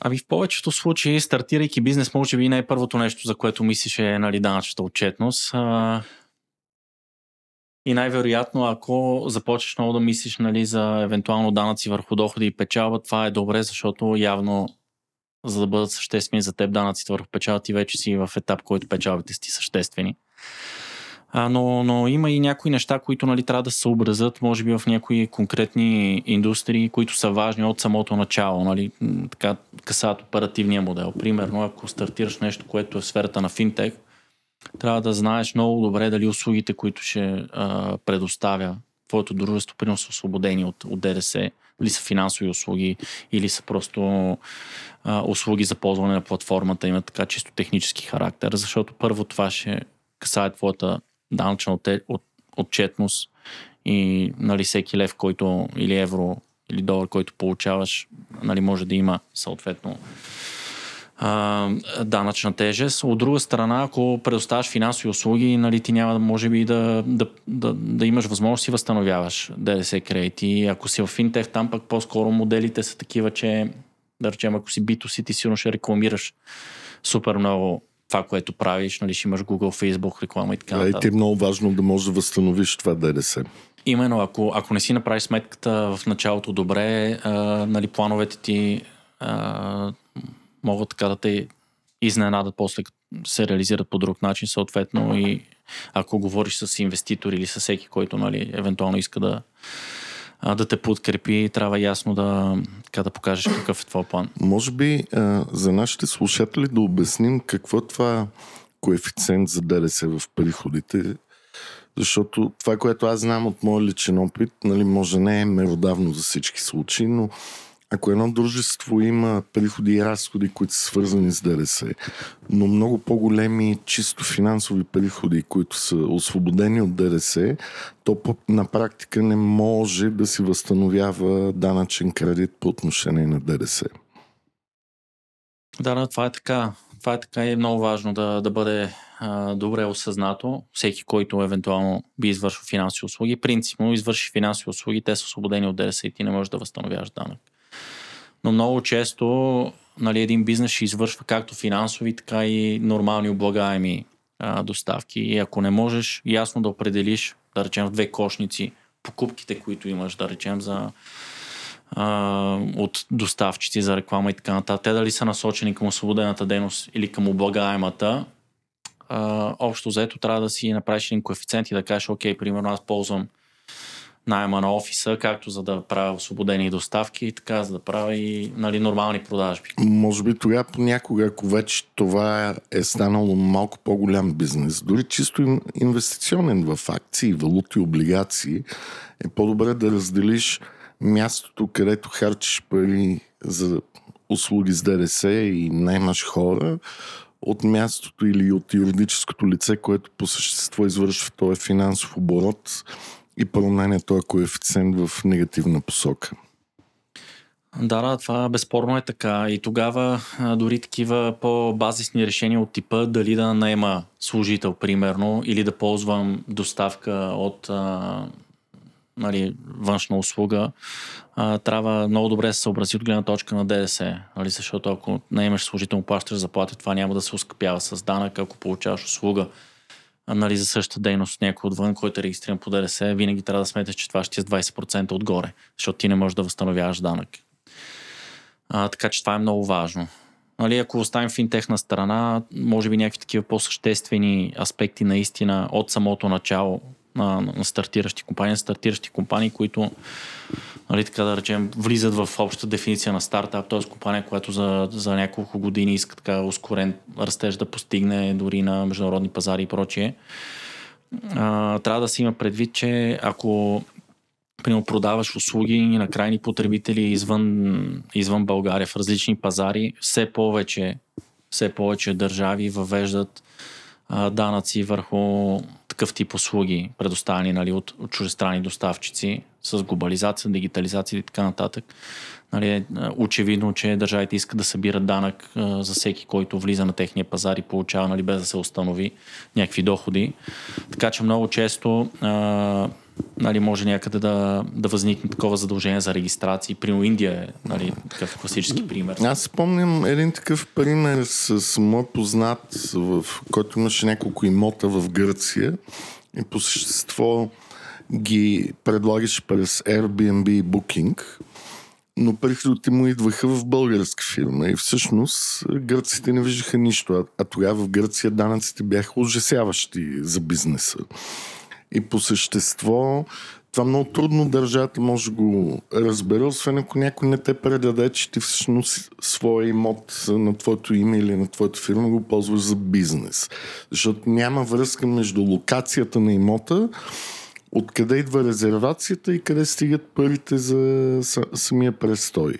[SPEAKER 4] Ами в повечето случаи, стартирайки бизнес, може би не е първото нещо, за което мислиш е нали, данъчната отчетност. А... И най-вероятно, ако започнеш много да мислиш нали, за евентуално данъци върху доходи и печалба, това е добре, защото явно за да бъдат съществени за теб данъците върху печалба, ти вече си в етап, който печалбите си съществени. А, но, но има и някои неща, които нали, трябва да се съобразят, може би в някои конкретни индустрии, които са важни от самото начало. Нали, така касаят оперативния модел. Примерно, ако стартираш нещо, което е в сферата на финтех, трябва да знаеш много добре дали услугите, които ще а, предоставя твоето дружество, примерно са освободени от, от ДДС, или са финансови услуги, или са просто а, услуги за ползване на платформата, имат така чисто технически характер, защото първо това ще касае твоята данъчна от, отчетност и нали, всеки лев, който или евро или долар, който получаваш, нали, може да има съответно а, данъчна тежест. От друга страна, ако предоставяш финансови услуги, нали, ти няма може би да, да, да, да имаш възможност си възстановяваш ДДС кредити. Ако си в финтех, там пък по-скоро моделите са такива, че да речем, ако си бито си, ти сигурно ще рекламираш супер много това, което правиш, нали, ще имаш Google, Facebook, реклама и така
[SPEAKER 3] нататък. Да, и ти е много важно да можеш да възстановиш това ДДС.
[SPEAKER 4] Именно, ако, ако не си направиш сметката в началото добре, а, нали, плановете ти а, могат така да те изненадат после се реализират по друг начин, съответно и ако говориш с инвеститор или с всеки, който нали, евентуално иска да, да те подкрепи, трябва ясно да, така да покажеш какъв е твой план.
[SPEAKER 3] Може би а, за нашите слушатели да обясним какво е това коефициент за ДДС в приходите, защото това, което аз знам от моя личен опит, нали, може не е меродавно за всички случаи, но ако едно дружество има приходи и разходи, които са свързани с ДДС, но много по-големи чисто финансови приходи, които са освободени от ДДС, то на практика не може да си възстановява данъчен кредит по отношение на ДДС.
[SPEAKER 4] Да, да, това е така. Това е така и е много важно да, да бъде а, добре осъзнато. Всеки, който евентуално би извършил финансови услуги, принципно извърши финансови услуги, те са освободени от ДДС и ти не можеш да възстановяваш данък но много често нали, един бизнес ще извършва както финансови, така и нормални облагаеми а, доставки. И ако не можеш ясно да определиш, да речем в две кошници, покупките, които имаш, да речем за а, от доставчици за реклама и така нататък, те дали са насочени към освободената дейност или към облагаемата, а, общо взето трябва да си направиш един коефициент и да кажеш, окей, примерно аз ползвам найема на офиса, както за да правя освободени доставки така, за да правя и нали, нормални продажби.
[SPEAKER 3] Може би тогава понякога, ако вече това е станало малко по-голям бизнес, дори чисто инвестиционен в акции, валути, облигации, е по-добре да разделиш мястото, където харчиш пари за услуги с ДДС и наймаш хора, от мястото или от юридическото лице, което по същество извършва този финансов оборот и променя този коефициент в негативна посока.
[SPEAKER 4] Да, да, това безспорно е така. И тогава дори такива по-базисни решения от типа дали да наема служител, примерно, или да ползвам доставка от а, нали, външна услуга, а, трябва много добре да се съобрази от гледна точка на ДДС. Нали, защото ако наемаш служител, плащаш заплата, това няма да се ускъпява с данък, ако получаваш услуга нали, за същата дейност някой отвън, който е регистриран по ДДС, винаги трябва да сметаш, че това ще е с 20% отгоре, защото ти не можеш да възстановяваш данък. А, така че това е много важно. Нали, ако оставим финтехна страна, може би някакви такива по-съществени аспекти наистина от самото начало на, на стартиращи компании, стартиращи компании, които нали, така да речем, влизат в общата дефиниция на стартап, т.е. компания, която за, за няколко години иска така ускорен растеж да постигне дори на международни пазари и прочие. А, трябва да се има предвид, че ако примерно продаваш услуги на крайни потребители извън, извън България в различни пазари, все повече, все повече държави въвеждат а, данъци върху такъв тип услуги, предоставени нали, от, от чужестранни доставчици с глобализация, дигитализация и така нататък. Нали, е, очевидно, че държавите искат да събират данък а, за всеки, който влиза на техния пазар и получава, нали, без да се установи някакви доходи. Така че много често а, нали, може някъде да, да възникне такова задължение за регистрации. При Индия е нали, такъв класически пример.
[SPEAKER 3] Аз спомням един такъв пример с, с мой познат, в който имаше няколко имота в Гърция и по същество ги предлагаше през Airbnb и Booking, но приходите му идваха в българска фирма и всъщност гърците не виждаха нищо, а, а тогава в Гърция данъците бяха ужасяващи за бизнеса. И по същество това много трудно държавата може да го разбере, освен ако някой не те предаде, че ти всъщност своя имот на твоето име или на твоята фирма го ползваш за бизнес. Защото няма връзка между локацията на имота, откъде идва резервацията и къде стигат парите за самия престой.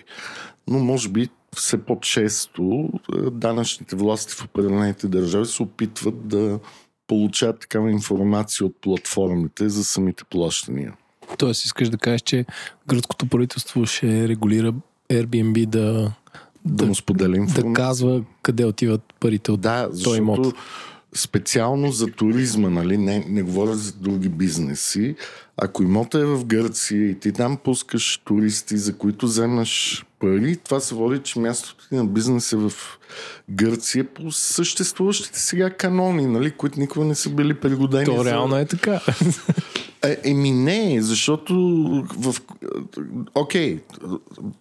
[SPEAKER 3] Но може би все по-често данъчните власти в определените държави се опитват да получават такава информация от платформите за самите плащания.
[SPEAKER 1] Тоест искаш да кажеш, че гръцкото правителство ще регулира Airbnb да
[SPEAKER 3] да, му споделя информация.
[SPEAKER 1] Да казва къде отиват парите от
[SPEAKER 3] да,
[SPEAKER 1] този имот.
[SPEAKER 3] Специално за туризма, нали? Не, не говоря за други бизнеси. Ако имота е в Гърция и ти там пускаш туристи, за които вземаш пари, това се води, че мястото на бизнес е в Гърция по съществуващите сега канони, нали, които никога не са били пригодени.
[SPEAKER 1] То за... реално е така.
[SPEAKER 3] Е, еми не, защото в... Окей,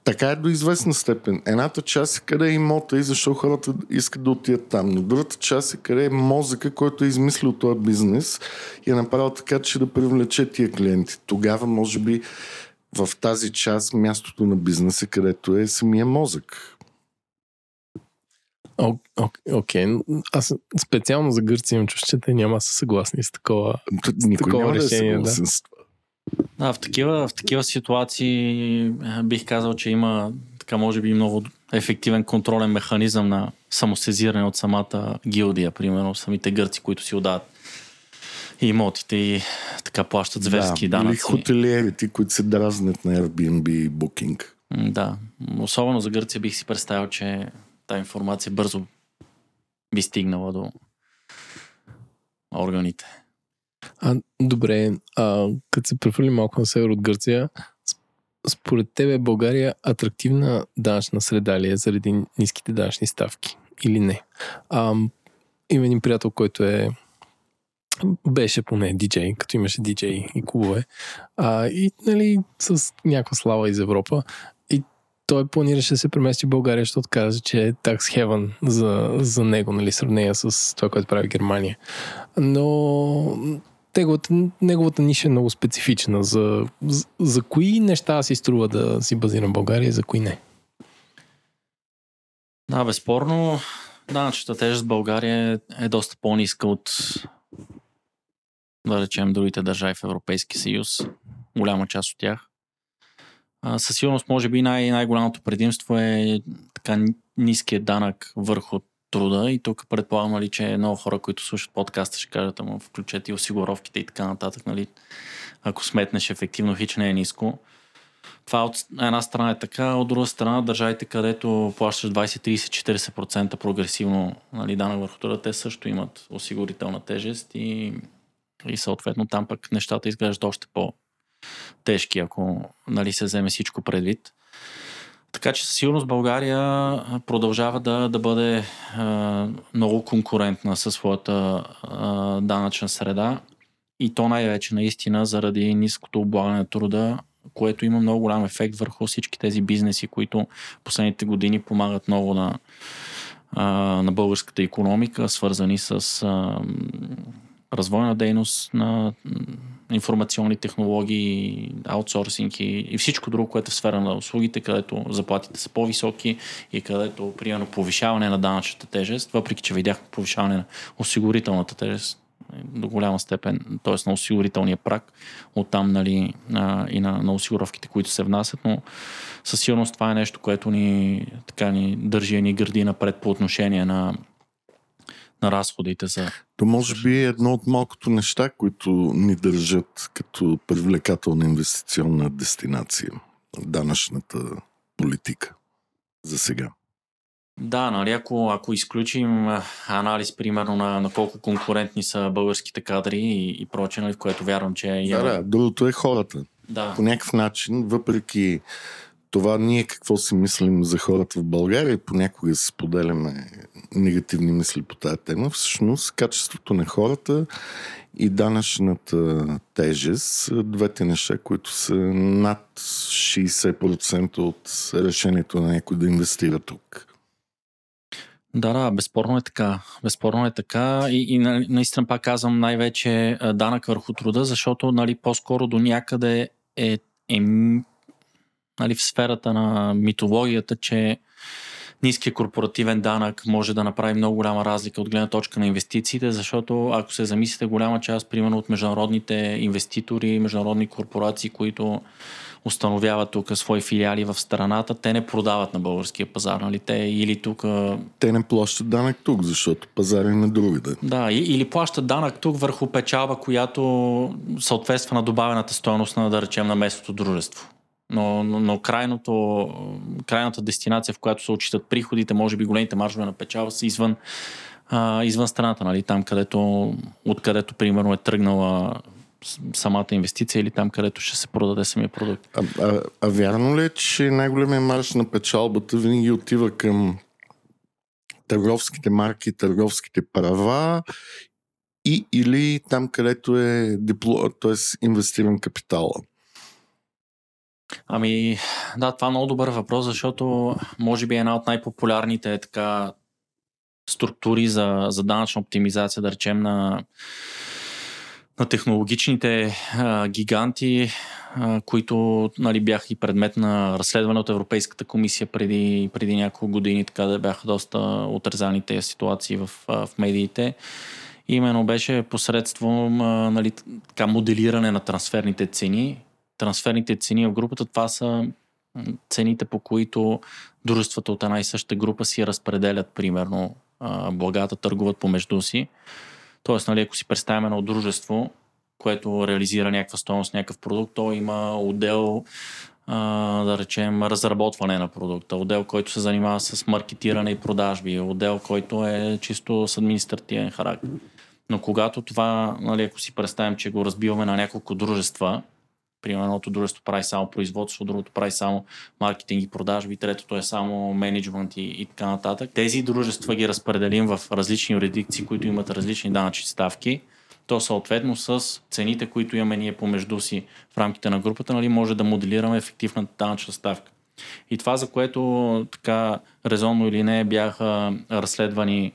[SPEAKER 3] така е до известна степен. Едната част е къде е имота и защо хората искат да отидат там. Но другата част е къде е мозъка, който е измислил този бизнес и е направил така, че да привлече тия клиенти. Тогава, може би, в тази част мястото на бизнеса, където е самия мозък.
[SPEAKER 1] Окей, okay. аз специално за Гърция имам чувство, че те няма да са съгласни с такова,
[SPEAKER 3] Никой с такова няма решение. Да, да. С
[SPEAKER 4] да в, такива, в такива ситуации бих казал, че има така може би много ефективен контролен механизъм на самосезиране от самата гилдия, примерно самите гърци, които си отдават имотите и така плащат зверски да, данъци. Или
[SPEAKER 3] хотелиерите, които се дразнят на Airbnb и Booking.
[SPEAKER 4] Да, особено за Гърция бих си представил, че тази информация бързо би стигнала до органите.
[SPEAKER 1] А, добре, а, като се прехвърли малко на север от Гърция, според тебе България атрактивна данъчна среда ли е заради ниските данъчни ставки или не? А, има един приятел, който е беше поне диджей, като имаше диджей и клубове. А, и нали, с някаква слава из Европа той планираше да се премести в България, защото каза, че е tax heaven за, за него, нали, сравнение с това, което прави Германия. Но неговата, неговата ниша е много специфична. За, за, за кои неща си струва да си базирам в България и за кои не?
[SPEAKER 4] Да, безспорно, данъчната тежест в България е доста по-ниска от да речем другите държави в Европейски съюз. Голяма част от тях. Със сигурност, може би най- най-голямото предимство е така ниския данък върху труда и тук предполагам, нали, че много хора, които слушат подкаста, ще кажат, ама включете и осигуровките и така нататък, нали, ако сметнеш ефективно, хич не е ниско. Това от една страна е така, от друга страна държавите, където плащаш 20, 30, 40% прогресивно нали, данък върху труда, те също имат осигурителна тежест и, и съответно там пък нещата изглеждат още по-тежки, ако нали, се вземе всичко предвид. Така че със сигурност България продължава да, да бъде а, много конкурентна със своята а, данъчна среда и то най-вече наистина заради ниското облагане на труда, което има много голям ефект върху всички тези бизнеси, които последните години помагат много на, а, на българската економика, свързани с а, развойна дейност на информационни технологии, аутсорсинг и, и всичко друго, което е в сфера на услугите, където заплатите са по-високи и където, примерно, повишаване на данъчната тежест, въпреки че видяхме повишаване на осигурителната тежест до голяма степен, т.е. на осигурителния прак, оттам нали, а, и на, на осигуровките, които се внасят, но със сигурност това е нещо, което ни, така, ни държи ни гърди напред по отношение на, на разходите за...
[SPEAKER 3] То може би е едно от малкото неща, които ни държат като привлекателна инвестиционна дестинация. Данъчната политика за сега.
[SPEAKER 4] Да, нали, ако, ако изключим анализ, примерно, на, на колко конкурентни са българските кадри и, и прочее, нали, в което вярвам, че
[SPEAKER 3] е. Да, да, другото е хората.
[SPEAKER 4] Да.
[SPEAKER 3] По някакъв начин, въпреки това ние какво си мислим за хората в България, понякога споделяме негативни мисли по тази тема, всъщност качеството на хората и данъчната тежест двете неща, които са над 60% от решението на някой да инвестира тук.
[SPEAKER 4] Да, да, безспорно е така. Безспорно е така и, и наистина пак казвам най-вече данък върху труда, защото нали, по-скоро до някъде е, е нали, в сферата на митологията, че ниския корпоративен данък може да направи много голяма разлика от гледна точка на инвестициите, защото ако се замислите голяма част, примерно от международните инвеститори, международни корпорации, които установяват тук свои филиали в страната, те не продават на българския пазар, нали? Те или тук...
[SPEAKER 3] Те не плащат данък тук, защото пазар е на другите.
[SPEAKER 4] Да, или плащат данък тук върху печалба, която съответства на добавената стоеност на, да речем, на местното дружество. Но, но, но крайното, крайната дестинация, в която се отчитат приходите, може би големите маржове на печалба са извън, а, извън страната, нали? там където, откъдето примерно е тръгнала самата инвестиция или там, където ще се продаде самия продукт.
[SPEAKER 3] А, а, а вярно ли е, че най-големия марш на печалбата винаги отива към търговските марки, търговските права и или там, където е дипло, т.е. инвестиран капитала?
[SPEAKER 4] Ами, да, това е много добър въпрос, защото може би е една от най-популярните така структури за, за данъчна оптимизация, да речем, на на технологичните а, гиганти, а, които нали, бяха и предмет на разследване от Европейската комисия преди, преди няколко години, така да бяха доста отрезани тези ситуации в, в медиите. Именно беше посредством а, нали, така, моделиране на трансферните цени. Трансферните цени в групата, това са цените по които дружествата от една и съща група си разпределят, примерно, благата, търгуват помежду си. Тоест, нали, ако си представяме едно дружество, което реализира някаква стоеност, някакъв продукт, то има отдел, да речем, разработване на продукта, отдел, който се занимава с маркетиране и продажби, отдел, който е чисто с административен характер. Но когато това, нали, ако си представим, че го разбиваме на няколко дружества, Примерно едното дружество прави само производство, другото прави само маркетинг и продажби, третото е само менеджмент и, и така нататък. Тези дружества ги разпределим в различни юрисдикции, които имат различни данъчни ставки. То съответно с цените, които имаме ние помежду си в рамките на групата, нали, може да моделираме ефективната данъчна ставка. И това, за което така резонно или не бяха разследвани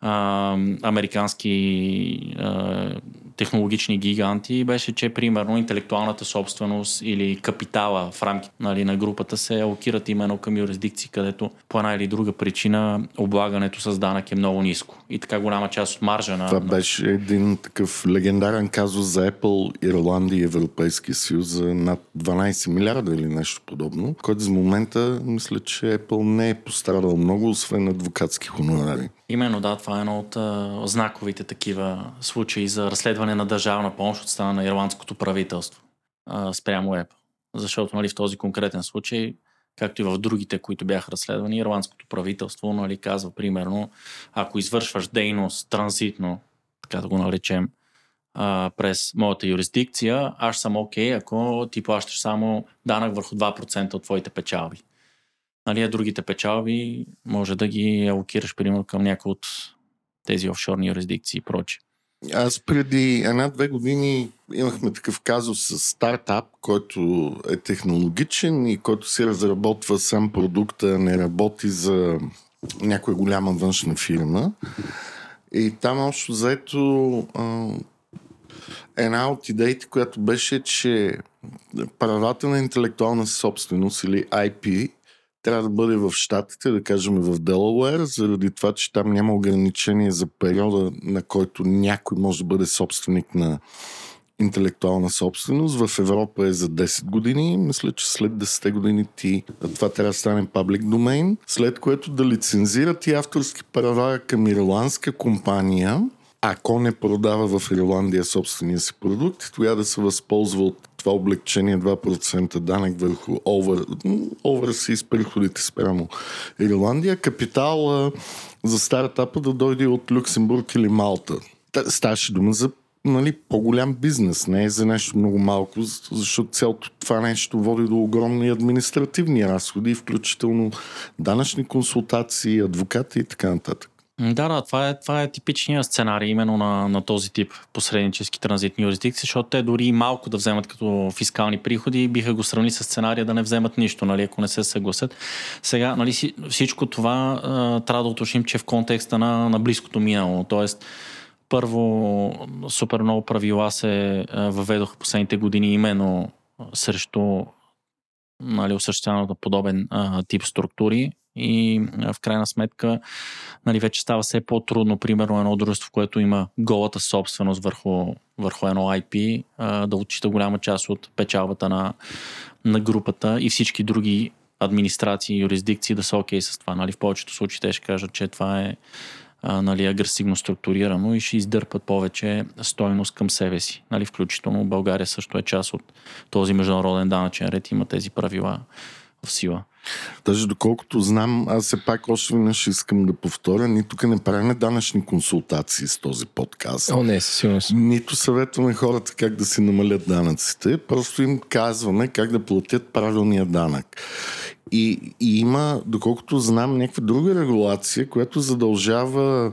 [SPEAKER 4] а, американски а, технологични гиганти беше, че примерно интелектуалната собственост или капитала в рамките нали, на групата се алокират именно към юрисдикции, където по една или друга причина облагането с данък е много ниско. И така голяма част от маржа на...
[SPEAKER 3] Това беше един такъв легендарен казус за Apple, Ирландия и Европейския съюз за над 12 милиарда или нещо подобно, който за момента мисля, че Apple не е пострадал много, освен адвокатски хонорари.
[SPEAKER 4] Именно, да, това е едно от а, знаковите такива случаи за разследване на държавна помощ от страна на ирландското правителство а, спрямо Apple. Защото нали, в този конкретен случай, както и в другите, които бяха разследвани, ирландското правителство нали, казва примерно, ако извършваш дейност транзитно, така да го наречем, а, през моята юрисдикция, аз съм окей, okay, ако ти плащаш само данък върху 2% от твоите печалби нали, а другите печалби може да ги алокираш, примерно, към някои от тези офшорни юрисдикции и прочее.
[SPEAKER 3] Аз преди една-две години имахме такъв казус с стартап, който е технологичен и който си разработва сам продукта, не работи за някоя голяма външна фирма. И там общо заето една от идеите, която беше, че правата на интелектуална собственост или IP трябва да бъде в Штатите, да кажем в Делауер, заради това, че там няма ограничение за периода, на който някой може да бъде собственик на интелектуална собственост. В Европа е за 10 години. Мисля, че след 10 години ти това трябва да стане паблик домейн, след което да лицензират и авторски права към ирландска компания, ако не продава в Ирландия собствения си продукт, тогава да се възползва от това облегчение 2% данък върху овър, овър си с приходите спрямо Ирландия. Капитал за стартапа да дойде от Люксембург или Малта. Ставаше дума за нали, по-голям бизнес, не е за нещо много малко, защото цялото това нещо води до огромни административни разходи, включително данъчни консултации, адвокати и така нататък.
[SPEAKER 4] Да, да, това е, това е типичният сценарий именно на, на този тип посреднически транзитни юрисдикции, защото те дори малко да вземат като фискални приходи, биха го сравнили с сценария да не вземат нищо, нали, ако не се съгласят. Сега, нали, всичко това а, трябва да уточним, че в контекста на, на близкото минало. Тоест, първо, супер много правила се въведоха последните години именно срещу нали, осъществяването на подобен а, тип структури и в крайна сметка нали, вече става все по-трудно, примерно едно дружество, което има голата собственост върху, върху едно IP, да отчита голяма част от печалбата на, на групата и всички други администрации и юрисдикции да са окей okay с това. Нали, в повечето случаи те ще кажат, че това е нали, агресивно структурирано и ще издърпат повече стойност към себе си. Нали, включително България също е част от този международен данъчен ред, има тези правила в сила.
[SPEAKER 3] Даже доколкото знам, аз все пак още веднъж искам да повторя, ние тук не правим данъчни консултации с този подкаст.
[SPEAKER 1] О, не, със сигурност.
[SPEAKER 3] Нито съветваме хората как да си намалят данъците, просто им казваме как да платят правилния данък. И, и има, доколкото знам, някаква друга регулация, която задължава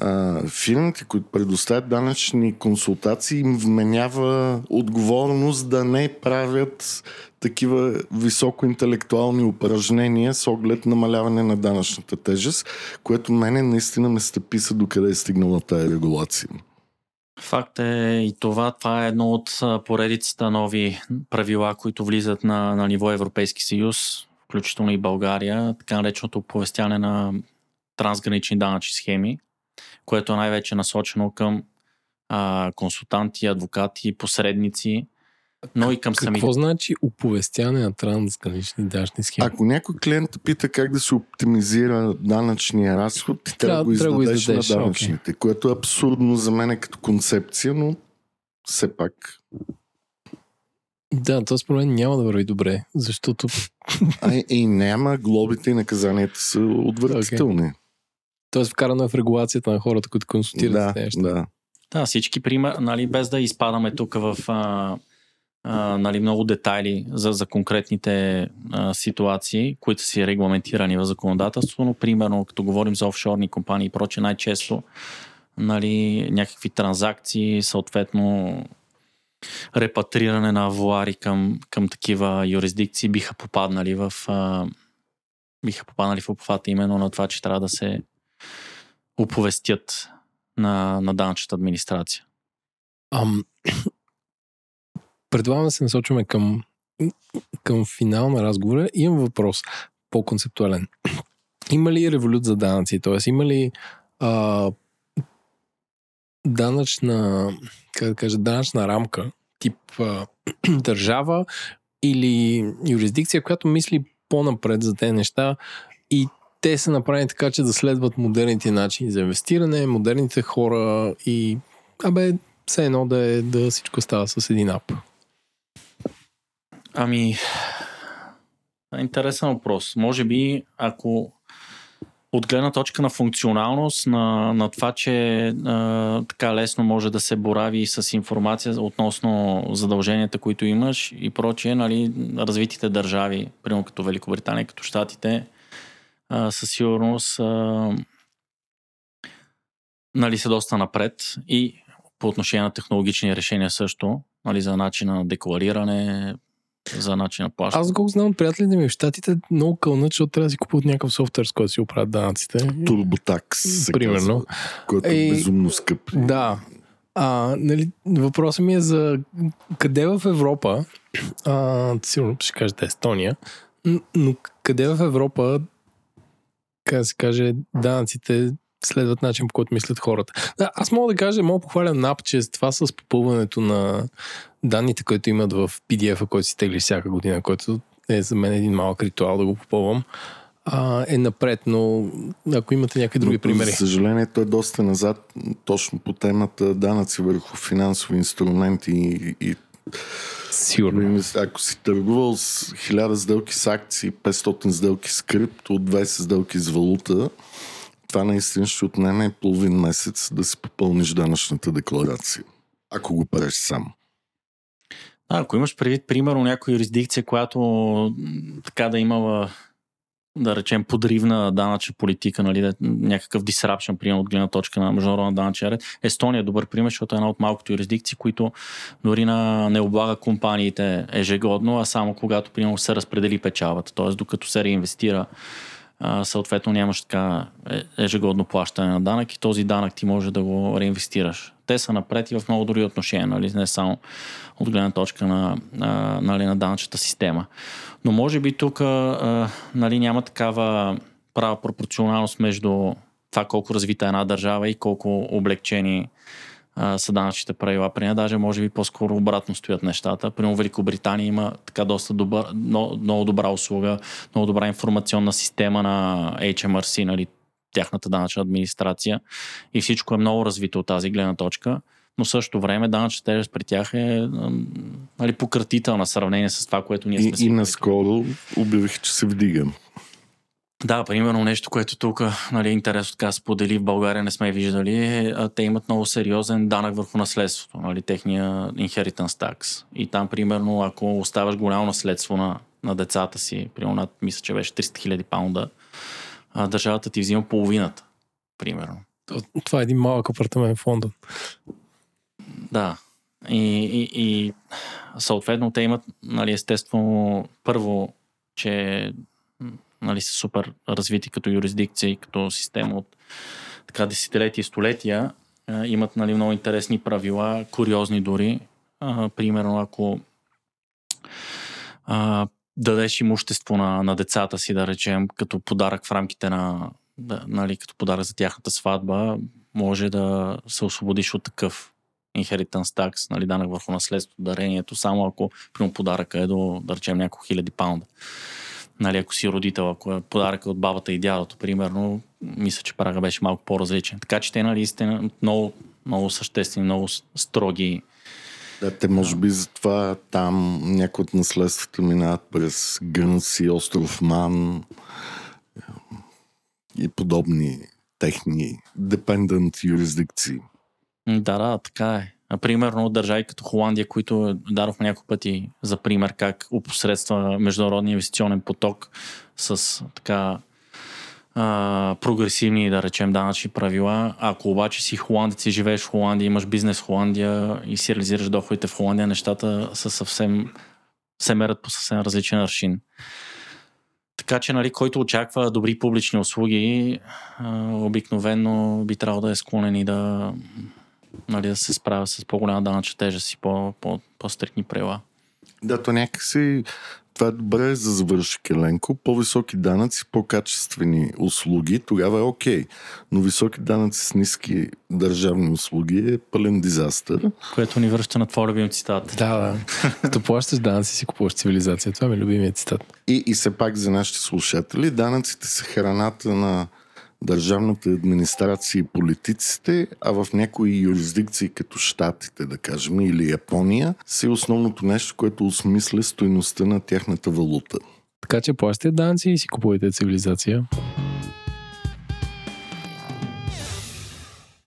[SPEAKER 3] а, фирмите, които предоставят данъчни консултации, им вменява отговорност да не правят такива високоинтелектуални упражнения с оглед намаляване на данъчната тежест, което мене наистина ме стъписа до къде е стигнала тая регулация.
[SPEAKER 4] Факт е и това. Това е едно от поредицата нови правила, които влизат на, на ниво Европейски съюз, включително и България, така нареченото оповестяване на трансгранични данъчни схеми, което е най-вече насочено към а, консултанти, адвокати, посредници, но и към
[SPEAKER 1] самите. Какво значи оповестяване на трансгранични данъчни схеми?
[SPEAKER 3] Ако някой клиент пита как да се оптимизира данъчния разход, ти трябва да го издадеш, издадеш на данъчните, okay. което е абсурдно за мен като концепция, но все пак
[SPEAKER 1] да, това според мен няма да върви добре, защото...
[SPEAKER 3] А, и няма, глобите и наказанията са отвратителни. Okay.
[SPEAKER 1] Тоест вкарано е в регулацията на хората, които консултират
[SPEAKER 3] да, с неща. Да,
[SPEAKER 4] да. всички пример, нали, без да изпадаме тук в а, а, нали, много детайли за, за конкретните а, ситуации, които са регламентирани в законодателство, но примерно като говорим за офшорни компании и проче, най-често нали, някакви транзакции, съответно репатриране на авуари към, към такива юрисдикции биха попаднали в а, биха попаднали в обхвата именно на това, че трябва да се оповестят на, на данъчната администрация.
[SPEAKER 1] Ам, предлагам да се насочваме към, към финал на разговора. Имам въпрос по-концептуален. <clears throat> Има ли револют за данъци? Тоест, има ли а, данъчна, как да кажа, данъчна рамка, тип а, <clears throat> държава или юрисдикция, която мисли по-напред за тези неща и те са направени така, че да следват модерните начини за инвестиране, модерните хора и абе, все едно да, е, да всичко става с един ап.
[SPEAKER 4] Ами, интересен въпрос. Може би, ако от гледна точка на функционалност, на, на това, че а, така лесно може да се борави с информация относно задълженията, които имаш и прочие, нали, развитите държави, примерно като Великобритания, като Штатите, а, със сигурност а, нали, са доста напред и по отношение на технологични решения също, нали, за начина на деклариране, за начин на плащане.
[SPEAKER 1] Аз го знам от приятелите ми в Штатите много кълнат, защото трябва да си купуват някакъв софтуер, с който си оправят данъците.
[SPEAKER 3] Турботакс,
[SPEAKER 1] Примерно.
[SPEAKER 3] Казва, който е безумно скъп.
[SPEAKER 1] Да. А, нали, въпросът ми е за къде в Европа, а, сигурно ще кажете Естония, но къде в Европа, как да се каже, данъците следват начин, по който мислят хората. Да, аз мога да кажа, мога да похваля NAP, че с това с попълването на данните, които имат в PDF-а, който си тегли всяка година, който е за мен един малък ритуал да го попълвам, а, е напред, но ако имате някакви други
[SPEAKER 3] Но,
[SPEAKER 1] примери.
[SPEAKER 3] За съжаление, той е доста назад, точно по темата данъци върху финансови инструменти и, и
[SPEAKER 1] Сигурно.
[SPEAKER 3] ако си търгувал с 1000 сделки с акции, 500 сделки с крипто, 20 сделки с валута, това наистина ще отнеме половин месец да си попълниш данъчната декларация. Ако го правиш сам.
[SPEAKER 4] Да, ако имаш предвид, примерно, някоя юрисдикция, която така да имала да речем, подривна данъчна политика, нали, някакъв disruption, примерно от гледна точка на международна данъчна ред. Естония е добър пример, защото е една от малкото юрисдикции, които дори на, не облага компаниите ежегодно, а само когато, примерно, се разпредели печалбата. Тоест, докато се реинвестира, съответно нямаш така е- ежегодно плащане на данък и този данък ти може да го реинвестираш. Те са напред и в много други отношения, нали, не само от гледна точка на, на, нали, на данъчната система. Но може би тук нали, няма такава права пропорционалност между това колко развита е една държава и колко облегчени а, са данъчните правила. При нея даже може би по-скоро обратно стоят нещата. Примерно Великобритания има така доста добър, много, много добра услуга, много добра информационна система на HMRC, нали, тяхната данъчна администрация и всичко е много развито от тази гледна точка но също време данъчната тежест при тях е нали, пократителна в сравнение с това, което ние сме
[SPEAKER 3] И,
[SPEAKER 4] си
[SPEAKER 3] и наскоро обявих, че се вдига.
[SPEAKER 4] Да, примерно нещо, което тук нали, интересно така сподели в България не сме виждали, е, те имат много сериозен данък върху наследството, нали, техния inheritance tax. И там, примерно, ако оставаш голямо наследство на, на децата си, примерно, над, мисля, че беше 300 хиляди паунда, а, държавата ти взима половината, примерно.
[SPEAKER 1] Това е един малък апартамент в Лондон.
[SPEAKER 4] Да. И, и, и съответно те имат, нали, естествено, първо, че нали, са супер развити като юрисдикция и като система от така десетилетия и столетия. А, имат нали, много интересни правила, куриозни дори. А, примерно, ако а, дадеш имущество на, на децата си, да речем, като подарък в рамките на, да, нали, като подарък за тяхната сватба, може да се освободиш от такъв inheritance tax, нали, данък върху наследството, дарението, само ако подаръка е до, да речем, няколко хиляди паунда. Нали, ако си родител, ако е подаръка от бабата и дядото, примерно, мисля, че прага беше малко по-различен. Така че те, нали, сте много, много съществени, много строги.
[SPEAKER 3] Да, те може би затова там някои от наследствата минават през Гънси, остров Ман и подобни техни депендент юрисдикции.
[SPEAKER 4] Да, да, така е. Примерно държави като Холандия, които дадохме няколко пъти за пример как опосредства международния инвестиционен поток с така а, прогресивни, да речем, данъчни правила. Ако обаче си холандец и живееш в Холандия, имаш бизнес в Холандия и си реализираш доходите в Холандия, нещата са съвсем се мерят по съвсем различен аршин. Така че, нали, който очаква добри публични услуги, обикновено би трябвало да е склонен и да, нали, да се справя с по-голяма данъчна тежест и по, по, по-стрикни правила.
[SPEAKER 3] Да, то някакси това е добре за завърши Келенко. По-високи данъци, по-качествени услуги, тогава е окей. Okay. Но високи данъци с ниски държавни услуги е пълен дизастър.
[SPEAKER 4] Което ни връща на твой любим цитат.
[SPEAKER 1] Да, да. Като плащаш данъци си купуваш цивилизация. Това ми е любимият цитат.
[SPEAKER 3] И, и все пак за нашите слушатели, данъците са храната на държавната администрация и политиците, а в някои юрисдикции, като Штатите, да кажем, или Япония, си основното нещо, което осмисля стоеността на тяхната валута.
[SPEAKER 1] Така че плащате данци и си купувате цивилизация.